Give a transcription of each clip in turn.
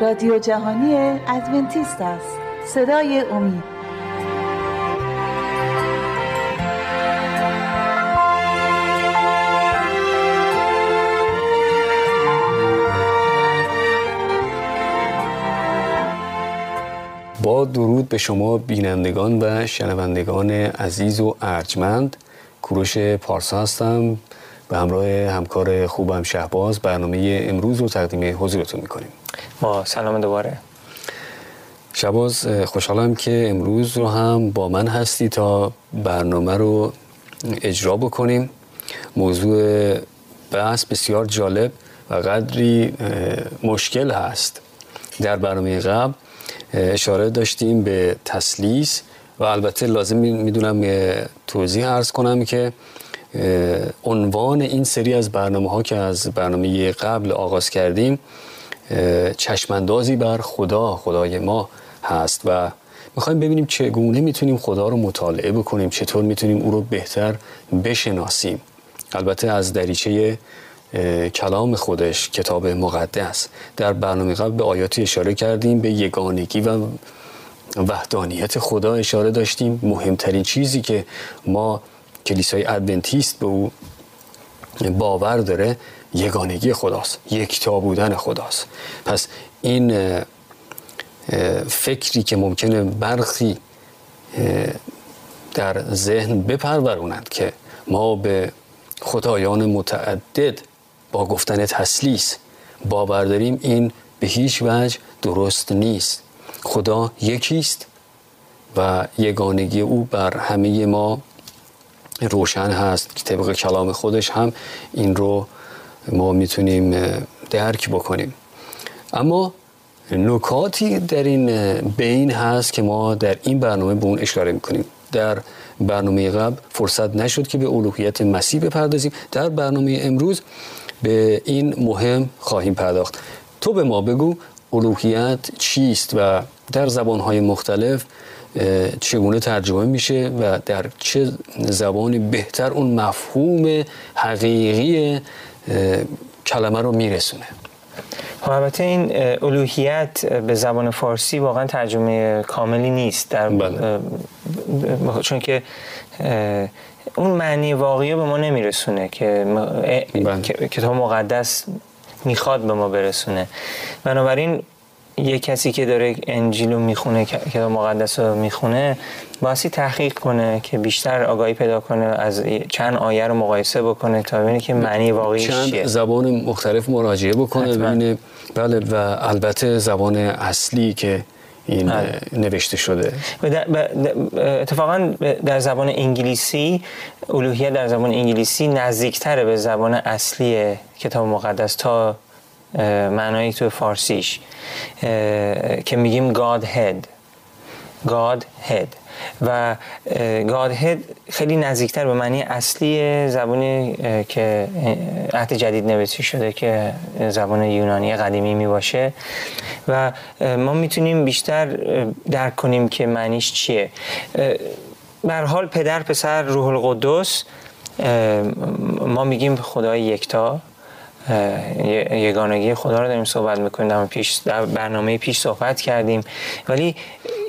رادیو جهانی ادونتیست است. صدای امید. با درود به شما بینندگان و شنوندگان عزیز و ارجمند. کوروش پارسا هستم. به همراه همکار خوبم شهباز برنامه امروز رو تقدیم حضورتون می‌کنیم. با سلام دوباره. شهباز خوشحالم که امروز رو هم با من هستی تا برنامه رو اجرا بکنیم. موضوع بحث بسیار جالب و قدری مشکل هست. در برنامه قبل اشاره داشتیم به تسلیس و البته لازم می‌دونم توضیح ارز کنم که عنوان این سری از برنامه ها که از برنامه قبل آغاز کردیم چشمندازی بر خدا خدای ما هست و می‌خوایم ببینیم چگونه می‌تونیم خدا رو مطالعه بکنیم چطور می‌تونیم او رو بهتر بشناسیم. البته از دریچه کلام خودش کتاب مقدس. در برنامه قبل به آیاتی اشاره کردیم به یگانگی و وحدانیت خدا اشاره داشتیم. مهمترین چیزی که ما کلیسای ادونتیست به او باور داره یگانگی خداست یکتا بودن خداست. پس این فکری که ممکنه برخی در ذهن بپرورونند که ما به خدایان متعدد با گفتن تسلیس باور داریم این به هیچ وجه درست نیست. خدا یکیست و یگانگی او بر همه ما روشن هست که طبق کلام خودش هم این رو ما می‌تونیم درک بکنیم. اما نکاتی در این بین هست که ما در این برنامه به اون اشاره می‌کنیم. در برنامه قبل فرصت نشد که به الوهیت مسیح بپردازیم. در برنامه امروز به این مهم خواهیم پرداخت. تو به ما بگو الوهیت چیست و در زبانهای مختلف چگونه ترجمه میشه و در چه زبانی بهتر اون مفهوم حقیقی کلمه رو میرسونه خب، البته این الوهیت به زبان فارسی واقعا ترجمه کاملی نیست در بله. چون که اون معنی واقعی به ما نمیرسونه که بله. کتاب مقدس می‌خواد به ما برسونه بنابراین یه کسی که داره انجیل رو می‌خونه کتاب مقدس رو می‌خونه باسی تحقیق کنه که بیشتر آگاهی پیدا کنه از چند آیه رو مقایسه بکنه تا ببینه که معنی واقعی چند چیه. زبان مختلف مراجعه بکنه ببینه. بله و البته زبان اصلی که این بله. نوشته شده. اتفاقا در زبان انگلیسی الوهیت در زبان انگلیسی نزدیکتره به زبان اصلی کتاب مقدس تا معنایی تو فارسیش که میگیم God head. God head. و God head خیلی نزدیکتر به معنی اصلی زبانی که عهد جدید نوشته شده که زبان یونانی قدیمی می باشه و ما می‌تونیم بیشتر درک کنیم که معنیش چیه. بر حال پدر پسر روح القدس ما میگیم خدای یکتا. یگانگی خدا رو داریم صحبت می‌کنیم در, پیش در برنامه پیش صحبت کردیم ولی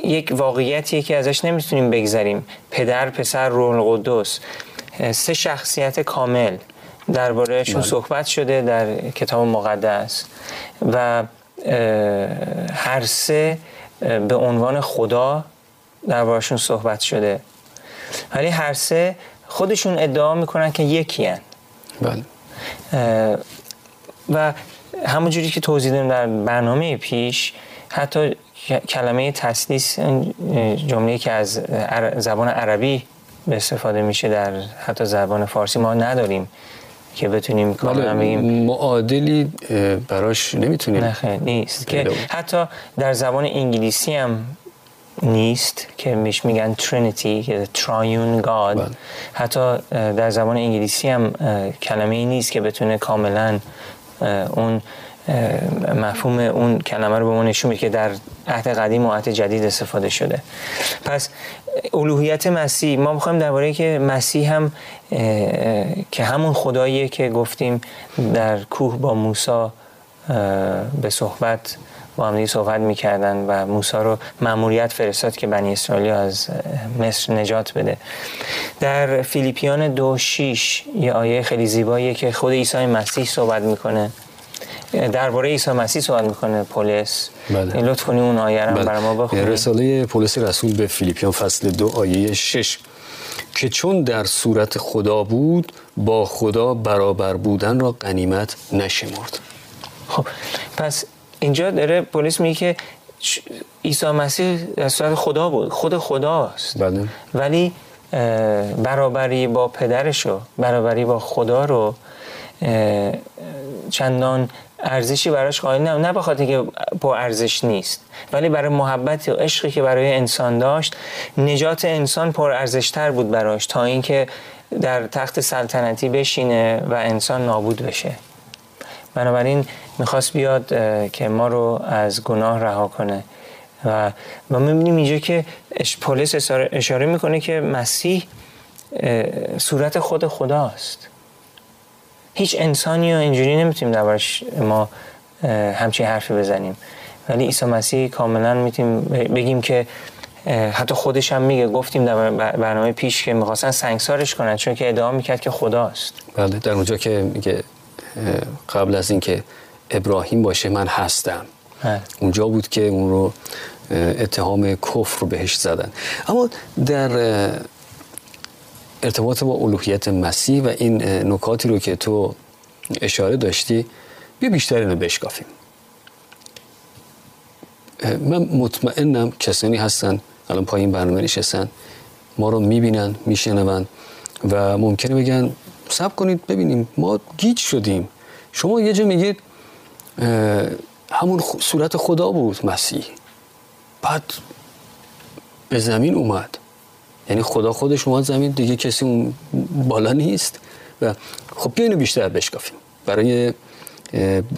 یک واقعیتیه که ازش نمی‌تونیم بگذریم پدر پسر روح القدس سه شخصیت کامل دربارهشون بله. صحبت شده در کتاب مقدس و هر سه به عنوان خدا دربارشون صحبت شده ولی هر سه خودشون ادعا می‌کنن که یکی هن. بله. و همونجوری که توضیح دادم در برنامه پیش حتی کلمه تسلیس جمله که از زبان عربی به استفاده میشه در حتی زبان فارسی ما نداریم که بتونیم کاملا بگیم معادلی براش نمی‌تونیم نه نیست. که حتی در زبان انگلیسی هم نیست که میش میگن ترینیتی که ترایون گاد بله. حتی در زبان انگلیسی هم کلمه ای نیست که بتونه کاملا اون مفهوم اون کلمه رو به ما نشون میده که در عهد قدیم و عهد جدید استفاده شده. پس الوهیت مسیح ما می‌خوایم درباره که مسیح هم که همون خداییه که گفتیم در کوه با موسی به صحبت با هم صحبت می‌کردن و موسی رو مأموریت فرستاد که بنی اسرائیل از مصر نجات بده. در فیلیپیان دو شیش یه آیه خیلی زیباییه که خود عیسی مسیح صحبت می‌کنه. درباره عیسی مسیح صحبت می‌کنه پولس. بله. لطف کنی اون آیه رو بله. برای ما بخونید رساله پولس رسول به فیلیپیان فصل دو آیه شش که چون در صورت خدا بود با خدا برابر بودن را قنیمت نشمرد. خب پس اینجا داره پلیس میگه که عیسی مسیح در صورت خدا بود خود خداست. بله. ولی برابری با پدرشو برابری با خدا رو چندان ارزشی براش قائل نه نه بخاطر که با ارزش نیست ولی برای محبت و عشقی که برای انسان داشت نجات انسان پر ارزشتر بود براش تا اینکه در تخت سلطنتی بشینه و انسان نابود بشه. بنابراین می‌خواست بیاد که ما رو از گناه رها کنه. و ما می‌بینیم اینجا که پولیس اشاره می‌کنه که مسیح صورت خود خداست. هیچ انسانی رو اینجوری نمی‌تونیم دربارش ما همچین حرفی بزنیم. ولی عیسی مسیح کاملا می‌تونیم بگیم که حتی خودش هم میگه. گفتیم در برنامه پیش که می‌خواستن سنگسارش کنن چون که ادعا می‌کرد که خداست. بله در اونجا که میگه قبل از اینکه ابراهیم باشه من هستم. بله. اونجا بود که اون رو اتهام کفر رو بهش زدن. اما در ارتباط با الوهیت مسیح و این نکاتی رو که تو اشاره داشتی بیا بیشتر اینو بشکافیم. من مطمئنم کسانی هستن الان پایین برنامه نشستن ما رو می‌بینن میشنون و ممکنه بگن سب کنید ببینیم ما گیج شدیم. شما یه جا میگید همون صورت خدا بود مسیح. بعد به زمین اومد. یعنی خدا خودش اومد زمین دیگه کسی اون بالا نیست. و خب اینو بیشتر بشکافیم. برای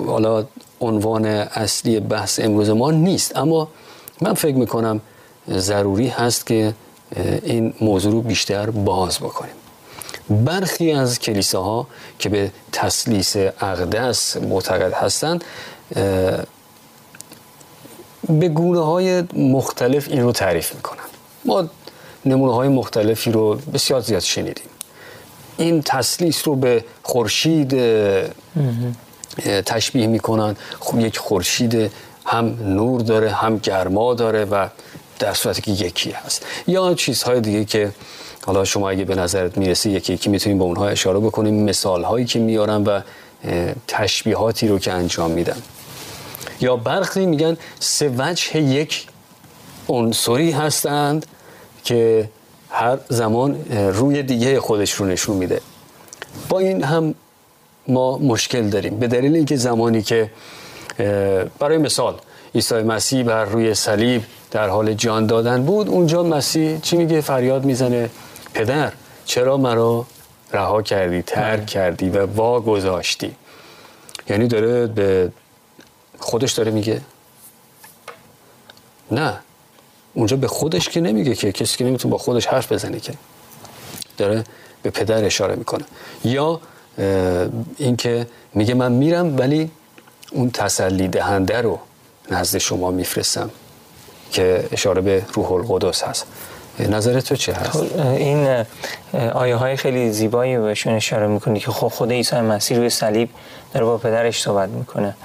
حالا عنوان اصلی بحث امروز ما نیست. اما من فکر می‌کنم ضروری هست که این موضوع رو بیشتر باز بکنیم. برخی از کلیساها که به تسلیس اقدس معتقد هستند به گونه های مختلف این رو تعریف می‌کنن. ما نمونه های مختلفی رو بسیار زیاد شنیدیم. این تسلیس رو به خورشید تشبیه می‌کنن. خب یک خورشید هم نور داره هم گرما داره و در صورتی که یکی هست. یا چیزهای دیگه که حالا شما اگه به نظرت می‌رسه یکی یکی می‌تونیم با اونها اشاره بکنیم مثال هایی که میارن و تشبیهاتی رو که انجام میدن. یا برخی میگن سه وجه یک عنصری هستند که هر زمان روی دیگه خودش رو نشون میده. با این هم ما مشکل داریم. به دلیل اینکه زمانی که برای مثال عیسی مسیح بر روی صلیب در حال جان دادن بود اونجا مسیح چی میگه؟ فریاد می‌زنه. پدر چرا مرا رها کردی ترک بله. کردی و وا گذاشتی یعنی داره به خودش داره میگه؟ نه. اونجا به خودش که نمیگه که کسی که نمی‌تونه با خودش حرف بزنه که. داره به پدر اشاره می‌کنه. یا اینکه میگه من میرم ولی اون تسلی دهنده رو نزد شما میفرستم که اشاره به روح القدس هست. نظر تو چه هست؟ خب، این آیه های خیلی زیبایی بهشون اشاره می‌کنی که خب خود عیسی مسیح روی صلیب داره با پدرش صحبت می‌کنه.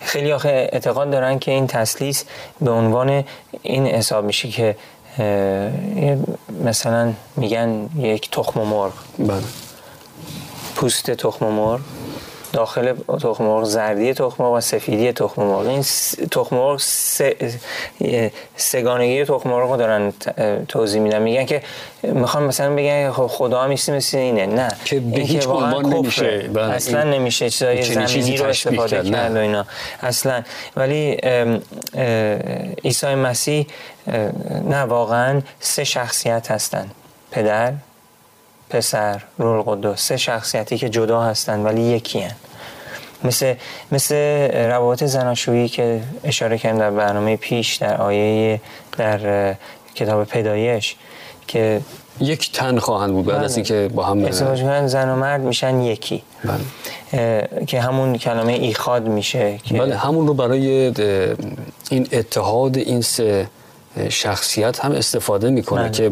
خیلی آخه اعتقاد دارن که این تسلیس به عنوان این حساب میشه که مثلا میگن یک تخم مرغ. بله. پوست تخم مرغ. داخل تخم مرغ زردی تخم مرغ و سفیدی تخم مرغ. این تخم مرغ سگانگی تخم مرغ رو دارن توضیح میدن. میگن که می‌خوان مثلا بگن خب خدا هم مثل اینه. نه. که به هیچ عنوان نمیشه. بله. اصلا نمیشه چیزای زمینی رو استفاده کرد و اینا. اصلا. ولی عیسی مسیح نه واقعا سه شخصیت هستن. پدر پسر رول قدس سه شخصیتی که جدا هستن ولی یکی هن. مثل, مثل روابط زناشویی که اشاره کردم در برنامه پیش در آیه در کتاب پیدایش که یک تن خواهند بود بعد از بله. اینکه با هم ازدواج کنن زن و مرد میشن یکی بله. که همون کلمه ایخاد میشه که بله همون رو برای این اتحاد این سه شخصیت هم استفاده می‌کنه بله. که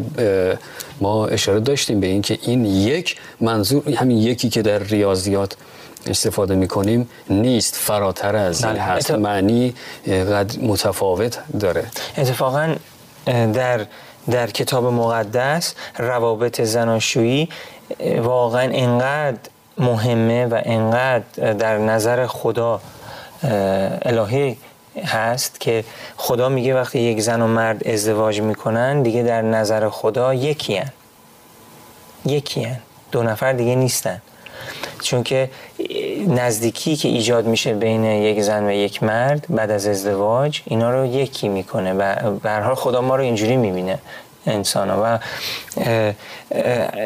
ما اشاره داشتیم به این که این یک منظور همین یکی که در ریاضیات استفاده می‌کنیم نیست فراتر از این بله. هست ات- معنی اه، قد متفاوت داره اتفاقا در در کتاب مقدس روابط زناشویی واقعا انقدر مهمه و انقدر در نظر خدا الهی هست که خدا میگه وقتی یک زن و مرد ازدواج می‌کنن دیگه در نظر خدا یکی هن. یکی هن. دو نفر دیگه نیستن چون که نزدیکی که ایجاد میشه بین یک زن و یک مرد بعد از ازدواج اینا رو یکی می‌کنه و به هر حال خدا ما رو اینجوری می‌بینه انسان و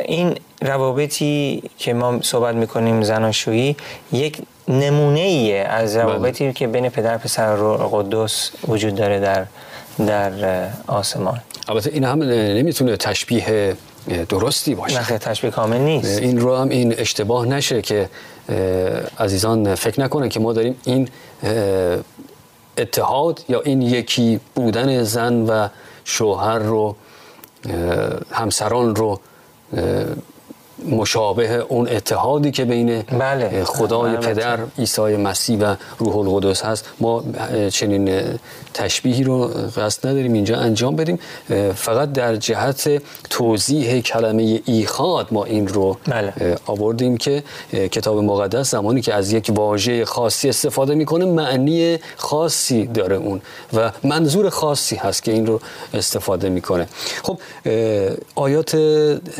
این روابطی که ما صحبت می‌کنیم زناشویی یک نمونه ایه از روابطی که بین پدر پسر و روح قدس وجود داره در در آسمان. البته این هم نمی‌تونه تشبیه درستی باشه. نخیر تشبیه کامل نیست. این رو هم این اشتباه نشه که عزیزان فکر نکنن که ما داریم این اتحاد یا این یکی بودن زن و شوهر رو همسران رو مشابه اون اتحادی که بین بله. خدای بله. پدر عیسی مسیح و روح القدس هست ما چنین تشبیهی رو قصد نداریم اینجا انجام بدیم فقط در جهت توضیح کلمه ایخاد ما این رو بله. آوردیم که کتاب مقدس زمانی که از یک واژه خاصی استفاده می‌کنه معنی خاصی داره اون و منظور خاصی هست که این رو استفاده می‌کنه خب آیات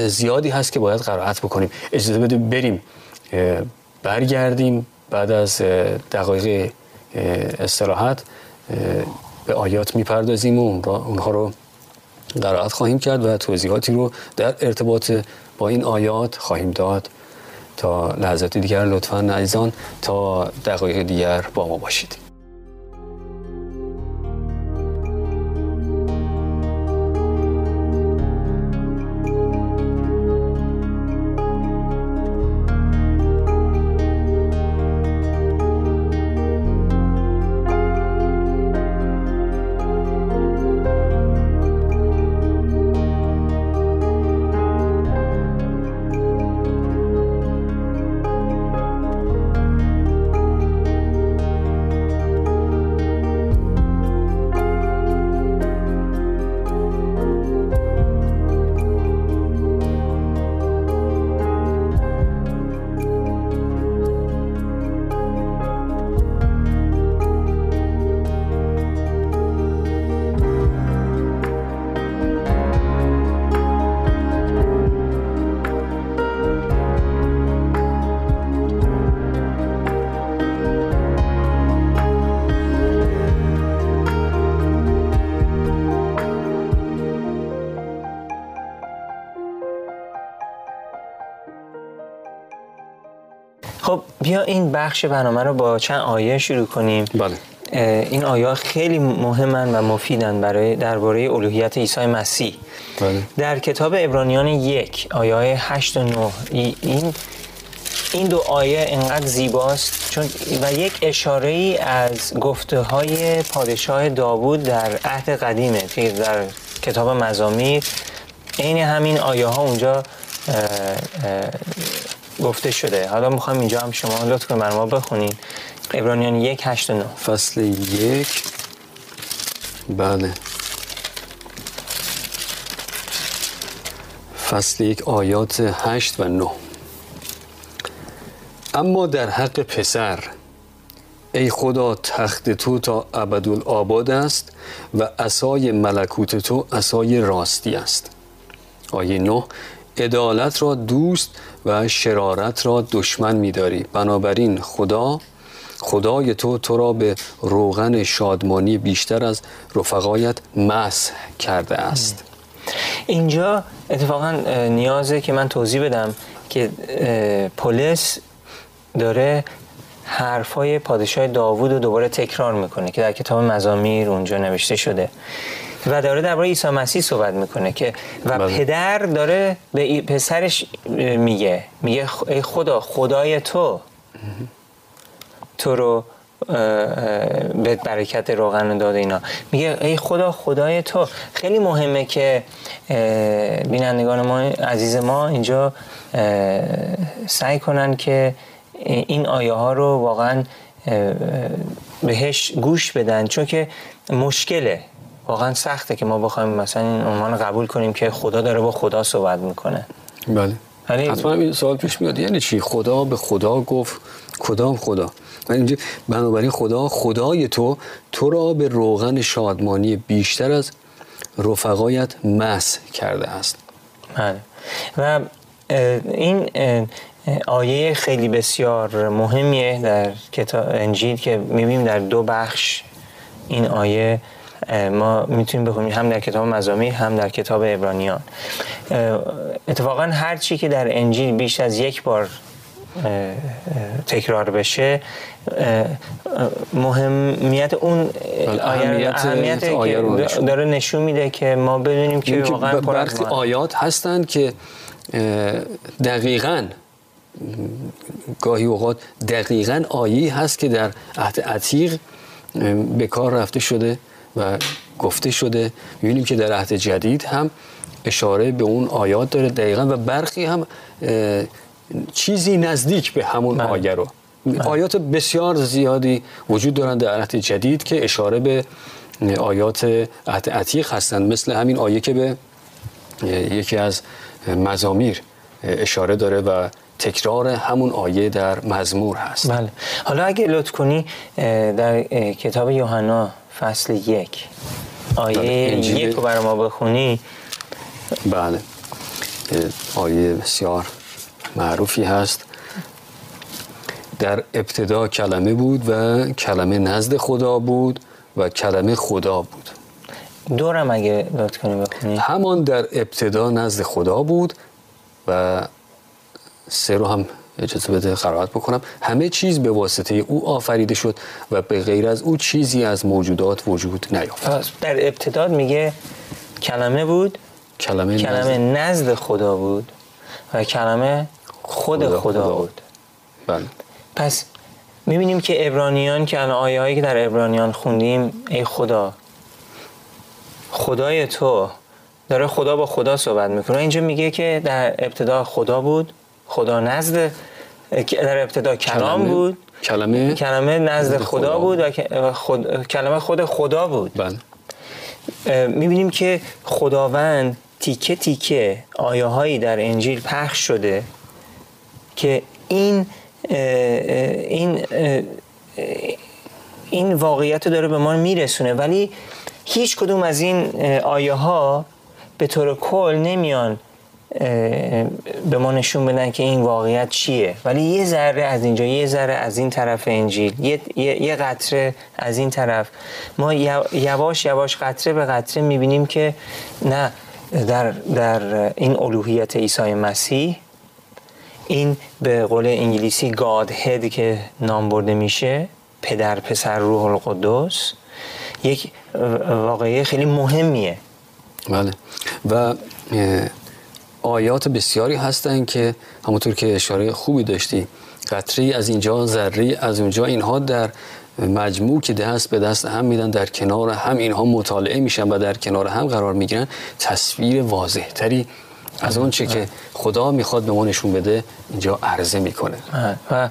زیادی هست که باید قرائت بکنیم. اجازه بده بریم برگردیم بعد از دقایق استراحت به آیات می‌پردازیم و اونها رو قرائت خواهیم کرد و توضیحاتی رو در ارتباط با این آیات خواهیم داد. تا لحظات دیگر لطفا عزیزان تا دقایق دیگر با ما باشید. این بخش برنامه رو با چند آیه شروع کنیم. بله. این آیه خیلی مهمن و مفیدن برای درباره الوهیت عیسی مسیح. بله. در کتاب ابرانیان یک آیه 8 و 9 ای- این این دو آیه انقدر زیباست چون و یک اشاره ای از گفته های پادشاه داوود در عهد قدیمه که در کتاب مزامیر. عین همین آیه ها اونجا گفته شده. حالا می‌خوام اینجا هم شما لطف کنید بر ما بخونین. ابرانیان یک هشت و نه. فصل یک. بله. فصل یک آیات هشت و نه. اما در حق پسر ای خدا تخت تو تا ابدالآباد است و عصای ملکوت تو عصای راستی است. آیه 9 عدالت را دوست و شرارت را دشمن می‌داری. بنابراین خدا خدای تو تو را به روغن شادمانی بیشتر از رفقایت مسح کرده است. اینجا اتفاقا نیازه که من توضیح بدم که پولس داره حرفای پادشاه داوود رو دوباره تکرار می‌کنه که در کتاب مزامیر اونجا نوشته شده. و داره درباره عیسی مسیح صحبت می‌کنه که و بله. پدر داره به پسرش میگه میگه ای خدا خدای تو. تو رو به برکت روغن داده اینا. میگه ای خدا خدای تو. خیلی مهمه که بینندگان ما عزیز ما اینجا سعی کنن که این آیه ها رو واقعا بهش گوش بدن. چون که مشکله. واقعا سخته که ما بخوایم مثلا این عنوان قبول کنیم که خدا داره با خدا صحبت می‌کنه. بله. ولی- حتما این سوال پیش میاد. یعنی چی؟ خدا به خدا گفت کدام خدا؟ من اینجا بنابراین خدا خدای تو تو را به روغن شادمانی بیشتر از رفقایت مس کرده است. بله. و این آیه خیلی بسیار مهمیه در کتاب انجیل که می‌بینیم در دو بخش این آیه ما می‌تونیم بخونیم. هم در کتاب مزامیر هم در کتاب عبرانیان. اه، اتفاقا هر چی که در انجیل بیش از یک بار تکرار بشه مهمیت اون بله، اهمیت اهمیت آیه رو که نشون داره نشون میده که ما بدونیم که واقعا برخی. آیات هستند که دقیقاً گاهی اوقات دقیقاً آیی هست که در عهد عتیق به کار رفته شده. و گفته شده می‌بینیم که در عهد جدید هم اشاره به اون آیات داره دقیقاً و برخی هم چیزی نزدیک به همون بله. آیه رو. آیات بسیار زیادی وجود دارند در عهد جدید که اشاره به آیات عهد عتیق هستند. مثل همین آیه که به یکی از مزامیر اشاره داره و تکرار همون آیه در مزمور هست. بله. حالا اگه لطف کنی در کتاب یوحنا فصل یک. آیه بله، انجیل- یک رو برای ما بخونی؟ بله. آیه بسیار معروفی هست. در ابتدا کلمه بود و کلمه نزد خدا بود و کلمه خدا بود. دورم اگه لطف کنی بخونی. همان در ابتدا نزد خدا بود و سه رو هم اجازه بده قرائت بکنم. همه چیز به واسطه او آفریده شد و به غیر از او چیزی از موجودات وجود نیافت. در ابتدا میگه کلمه بود کلمه, کلمه نزد- نزد خدا بود و کلمه خود خدا- خدا, خدا. بود. بله. پس می‌بینیم که ابرانیان که الان آیه هایی که در ابرانیان خوندیم ای خدا خدای تو داره خدا با خدا صحبت می‌کنه. اینجا میگه که در ابتدا خدا بود. خدا نزد در ابتدا کلام کلمه- بود. کلمه؟ کلمه نزد خدا خدا بود و خود، کلمه خود خدا بود. بله. می‌بینیم که خداوند تیکه تیکه آیه هایی در انجیل پخش شده که این این این واقعیت رو داره به ما میرسونه. ولی هیچ کدوم از این آیه ها به طور کل نمیان به ما نشون بدن که این واقعیت چیه. ولی یه ذره از اینجا یه ذره از این طرف انجیل یه, یه, یه قطره از این طرف. ما یواش یواش قطره به قطره می‌بینیم که نه در, در این الوهیت عیسی مسیح این به قول انگلیسی گاد هد که نام برده میشه پدر پسر روح القدس یک واقعی خیلی مهمیه. بله. و آیات بسیاری هستند که همونطور که اشاره خوبی داشتی. قطری از اینجا ذره از اونجا اینها در مجموع که دست به دست هم میدن در کنار هم اینها مطالعه میشن و در کنار هم قرار می‌گیرن. تصویر واضح تری از اون چه که خدا می‌خواد به ما نشون بده اینجا عرضه می‌کنه. و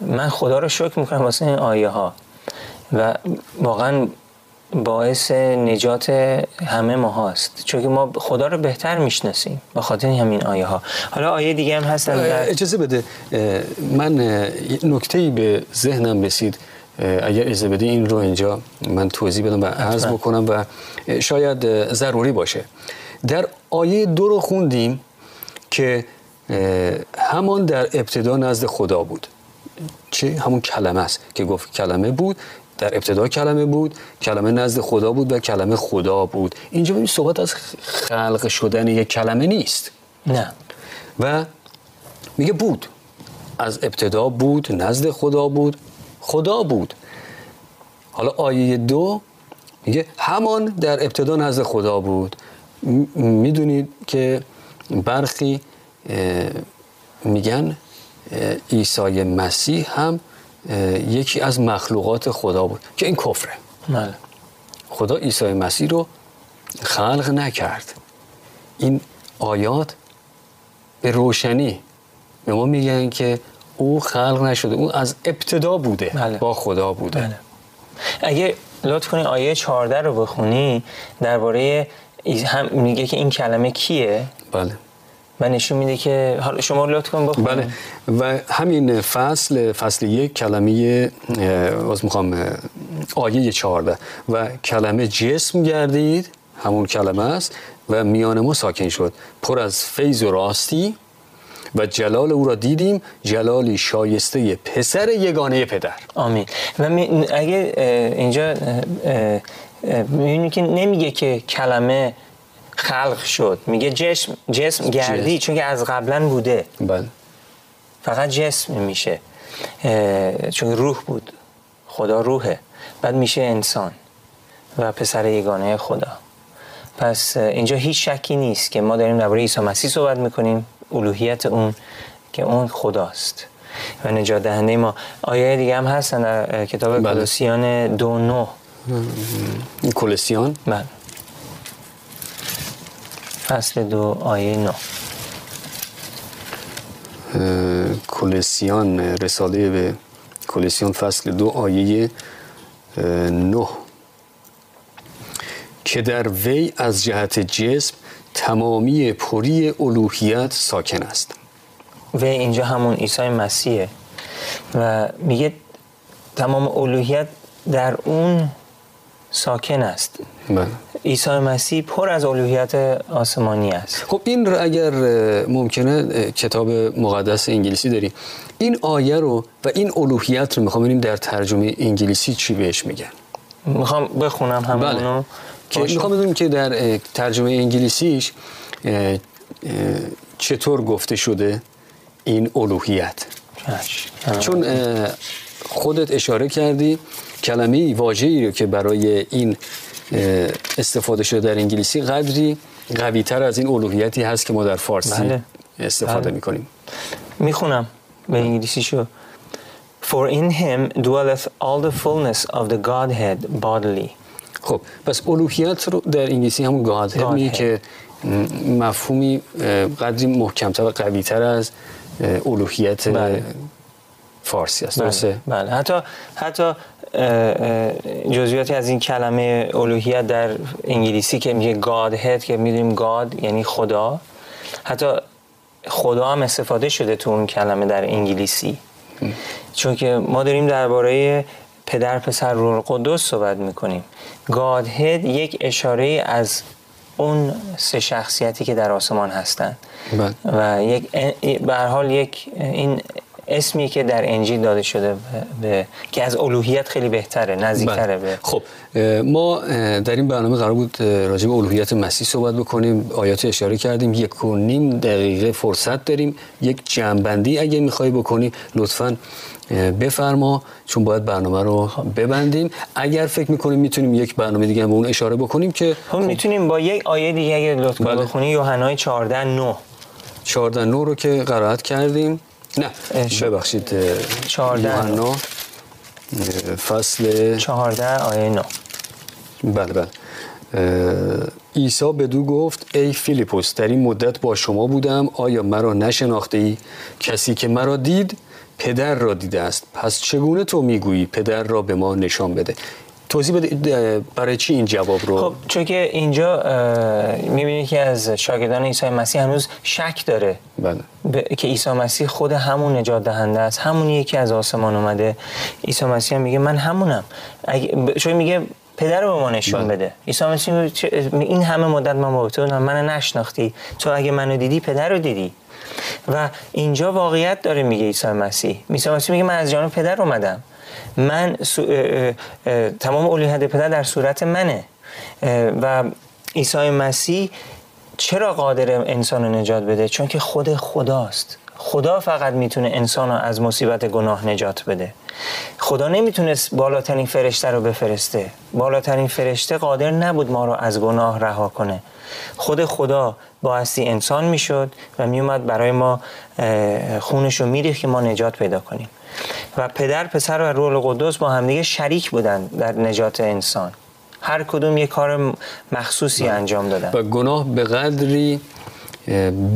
من خدا رو شکر می‌کنم واسه این آیه ها و واقعا باعث نجات همه ما هاست چون ما خدا رو بهتر می‌شناسیم. به خاطر همین آیه ها حالا آیه دیگه هم هستن در اجازه بده. من نکته ای به ذهنم رسید. اگر اجازه بده این رو اینجا من توضیح بدم و عرض. بکنم و شاید ضروری باشه. در آیه دو رو خوندیم که همان در ابتدا نزد خدا بود. چه؟ همون کلمه است که گفت کلمه بود. در ابتدا کلمه بود کلمه نزد خدا بود و کلمه خدا بود. اینجا ببین صحبت از خلق شدن یک کلمه نیست. نه. و میگه بود. از ابتدا بود نزد خدا بود خدا بود. حالا آیه دو میگه همان در ابتدا نزد خدا بود. می‌دونید که برخی میگن عیسی مسیح هم یکی از مخلوقات خدا بود که این کفره بله. خدا عیسی مسیح رو خلق نکرد این آیات به روشنی به ما میگن که او خلق نشده او از ابتدا بوده بله. با خدا بوده بله. اگه لطف کنی آیه 14 رو بخونی درباره هم میگه که این کلمه کیه بله و نشون میده که حالا شما لطف کن بخونی بله. و همین فصل فصل یک کلمه از می‌خوام آیه 14 و کلمه جسم گردید همون کلمه است و میان ما ساکن شد. پر از فیض و راستی و جلال او را دیدیم جلالی شایسته پسر یگانه پدر. آمین. و اگه اینجا می‌بینی که نمیگه که کلمه خلق شد. میگه جسم جسم گردی چون که از قبلا بوده. بله. فقط جسم میشه. چون روح بود. خدا روحه. بعد میشه انسان و پسر یگانه خدا. پس اینجا هیچ شکی نیست که ما داریم درباره عیسی مسیح صحبت می‌کنیم. الوهیت اون که اون خداست. و نجات دهنده ما. آیه دیگه هم هستن در کتاب بله. کلوسیان دو نو. کلوسیان بله. فصل دو آیه نو. کلوسیان رساله به کلوسیان فصل دو آیه نه. که در وی از جهت جسم تمامی پری الوهیت ساکن است. و اینجا همون عیسی مسیحه و میگه تمام الوهیت در اون ساکن است. بله. عیسی مسیح پر از الوهیت آسمانی است. خب این رو اگر ممکنه کتاب مقدس انگلیسی داریم این آیه رو و این الوهیت رو می‌خوام ببینیم در ترجمه انگلیسی چی بهش میگن؟ می‌خوام بخونم همونو. بله. که می‌خوام بدونیم که در ترجمه انگلیسیش چطور گفته شده این الوهیت. چون خودت اشاره کردی کلمه واژه‌ای رو که برای این استفاده شده در انگلیسی قدری قوی تر از این الوهیتی هست که ما در فارسی بله. استفاده بله. می‌کنیم می‌خونم به انگلیسی شو For in him dwelleth all the fullness of the Godhead bodily خب پس الوهیت رو در انگلیسی همون گادهد میگه که مفهومی قدری محکمتر و قویتر از الوهیت بله. فارسی است بله. بله. حتی حتی جزئیاتی از این کلمه الوهیت در انگلیسی که میگه گادهد که می‌دونیم گاد یعنی خدا حتی خدا هم استفاده شده تو اون کلمه در انگلیسی چون که ما داریم درباره پدر پسر روح قدس صحبت می‌کنیم گادهد یک اشاره از اون سه شخصیتی که در آسمان هستند بله. و یک به حال یک این اسمی که در انجیل داده شده به, که از الوهیت خیلی بهتره نزدیکتره بله. به خب ما در این برنامه قرار بود راجع به الوهیت مسیح صحبت بکنیم آیات اشاره کردیم یک و نیم دقیقه فرصت داریم یک جنبندی اگه می‌خوای بکنی لطفاً بفرما چون باید برنامه رو ببندیم اگر فکر می‌کنیم می‌تونیم یک برنامه دیگه به اون اشاره بکنیم که خب می‌تونیم با یک آیه دیگه اگه لطفا بله. بخونی یوحنای 14 9 14 9 رو که قرائت کردیم نه. ببخشید 14 یوحنا فصل 14 آیه 9 بله بله. عیسی به دو گفت ای فیلیپوس در این مدت با شما بودم آیا مرا نشناخته ای؟ کسی که مرا دید پدر را دیده است. پس چگونه تو می‌گویی پدر را به ما نشان بده؟ توضیح بده برای چی این جواب رو؟ خب چون که اینجا می‌بینید که از شاگردان عیسی مسیح هنوز شک داره. بله. که عیسی مسیح خود همون نجات دهنده است. همونی که از آسمان اومده. عیسی مسیح میگه من همونم. چون میگه پدر رو به ما نشون بله. بده. عیسی مسیح این همه مدت من با تو من نشناختی. تو اگه منو دیدی پدر رو دیدی. و اینجا واقعیت داره میگه عیسی مسیح. عیسی مسیح میگه من از جانب پدر اومدم. من تمام الوهیت پدر در صورت منه. و عیسی مسیح چرا قادر انسان نجات بده؟ چون که خود خداست. خدا فقط می‌تونه انسان رو از مصیبت گناه نجات بده. خدا نمی‌تونست بالاترین فرشته رو بفرسته. بالاترین فرشته قادر نبود ما رو از گناه رها کنه. خود خدا بایستی انسان می‌شد و میومد برای ما خونش رو میریخت که ما نجات پیدا کنیم. و پدر پسر و روح القدس با همدیگه شریک بودن در نجات انسان. هر کدوم یه کار مخصوصی بله. انجام دادن. و گناه به قدری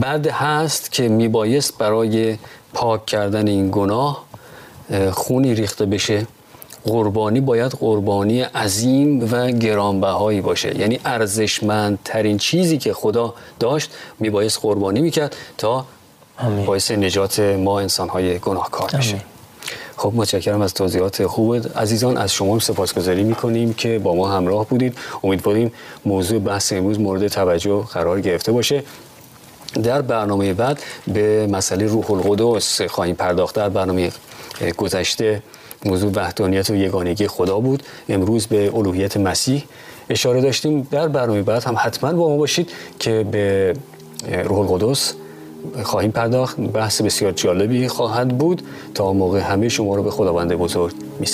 بد هست که میبایست برای پاک کردن این گناه خونی ریخته بشه. قربانی باید قربانی عظیم و گرانبهایی باشه. یعنی ارزشمندترین چیزی که خدا داشت میبایست قربانی می‌کرد تا باعث نجات ما انسانهای گناهکار بشه. خب متشکرم از توضیحات خوب عزیزان. از شما سپاسگزاری می‌کنیم که با ما همراه بودید. امیدواریم موضوع بحث امروز مورد توجه قرار گرفته باشه. در برنامه بعد به مسئله روح القدس خواهیم پرداخت. در برنامه گذشته موضوع وحدانیت و یگانگی خدا بود. امروز به الوهیت مسیح اشاره داشتیم. در برنامه بعد هم حتما با ما باشید که به روح القدس خواهیم پرداخت. بحث بسیار جالبی خواهد بود. تا موقع همه شما رو به خداوند بزرگ می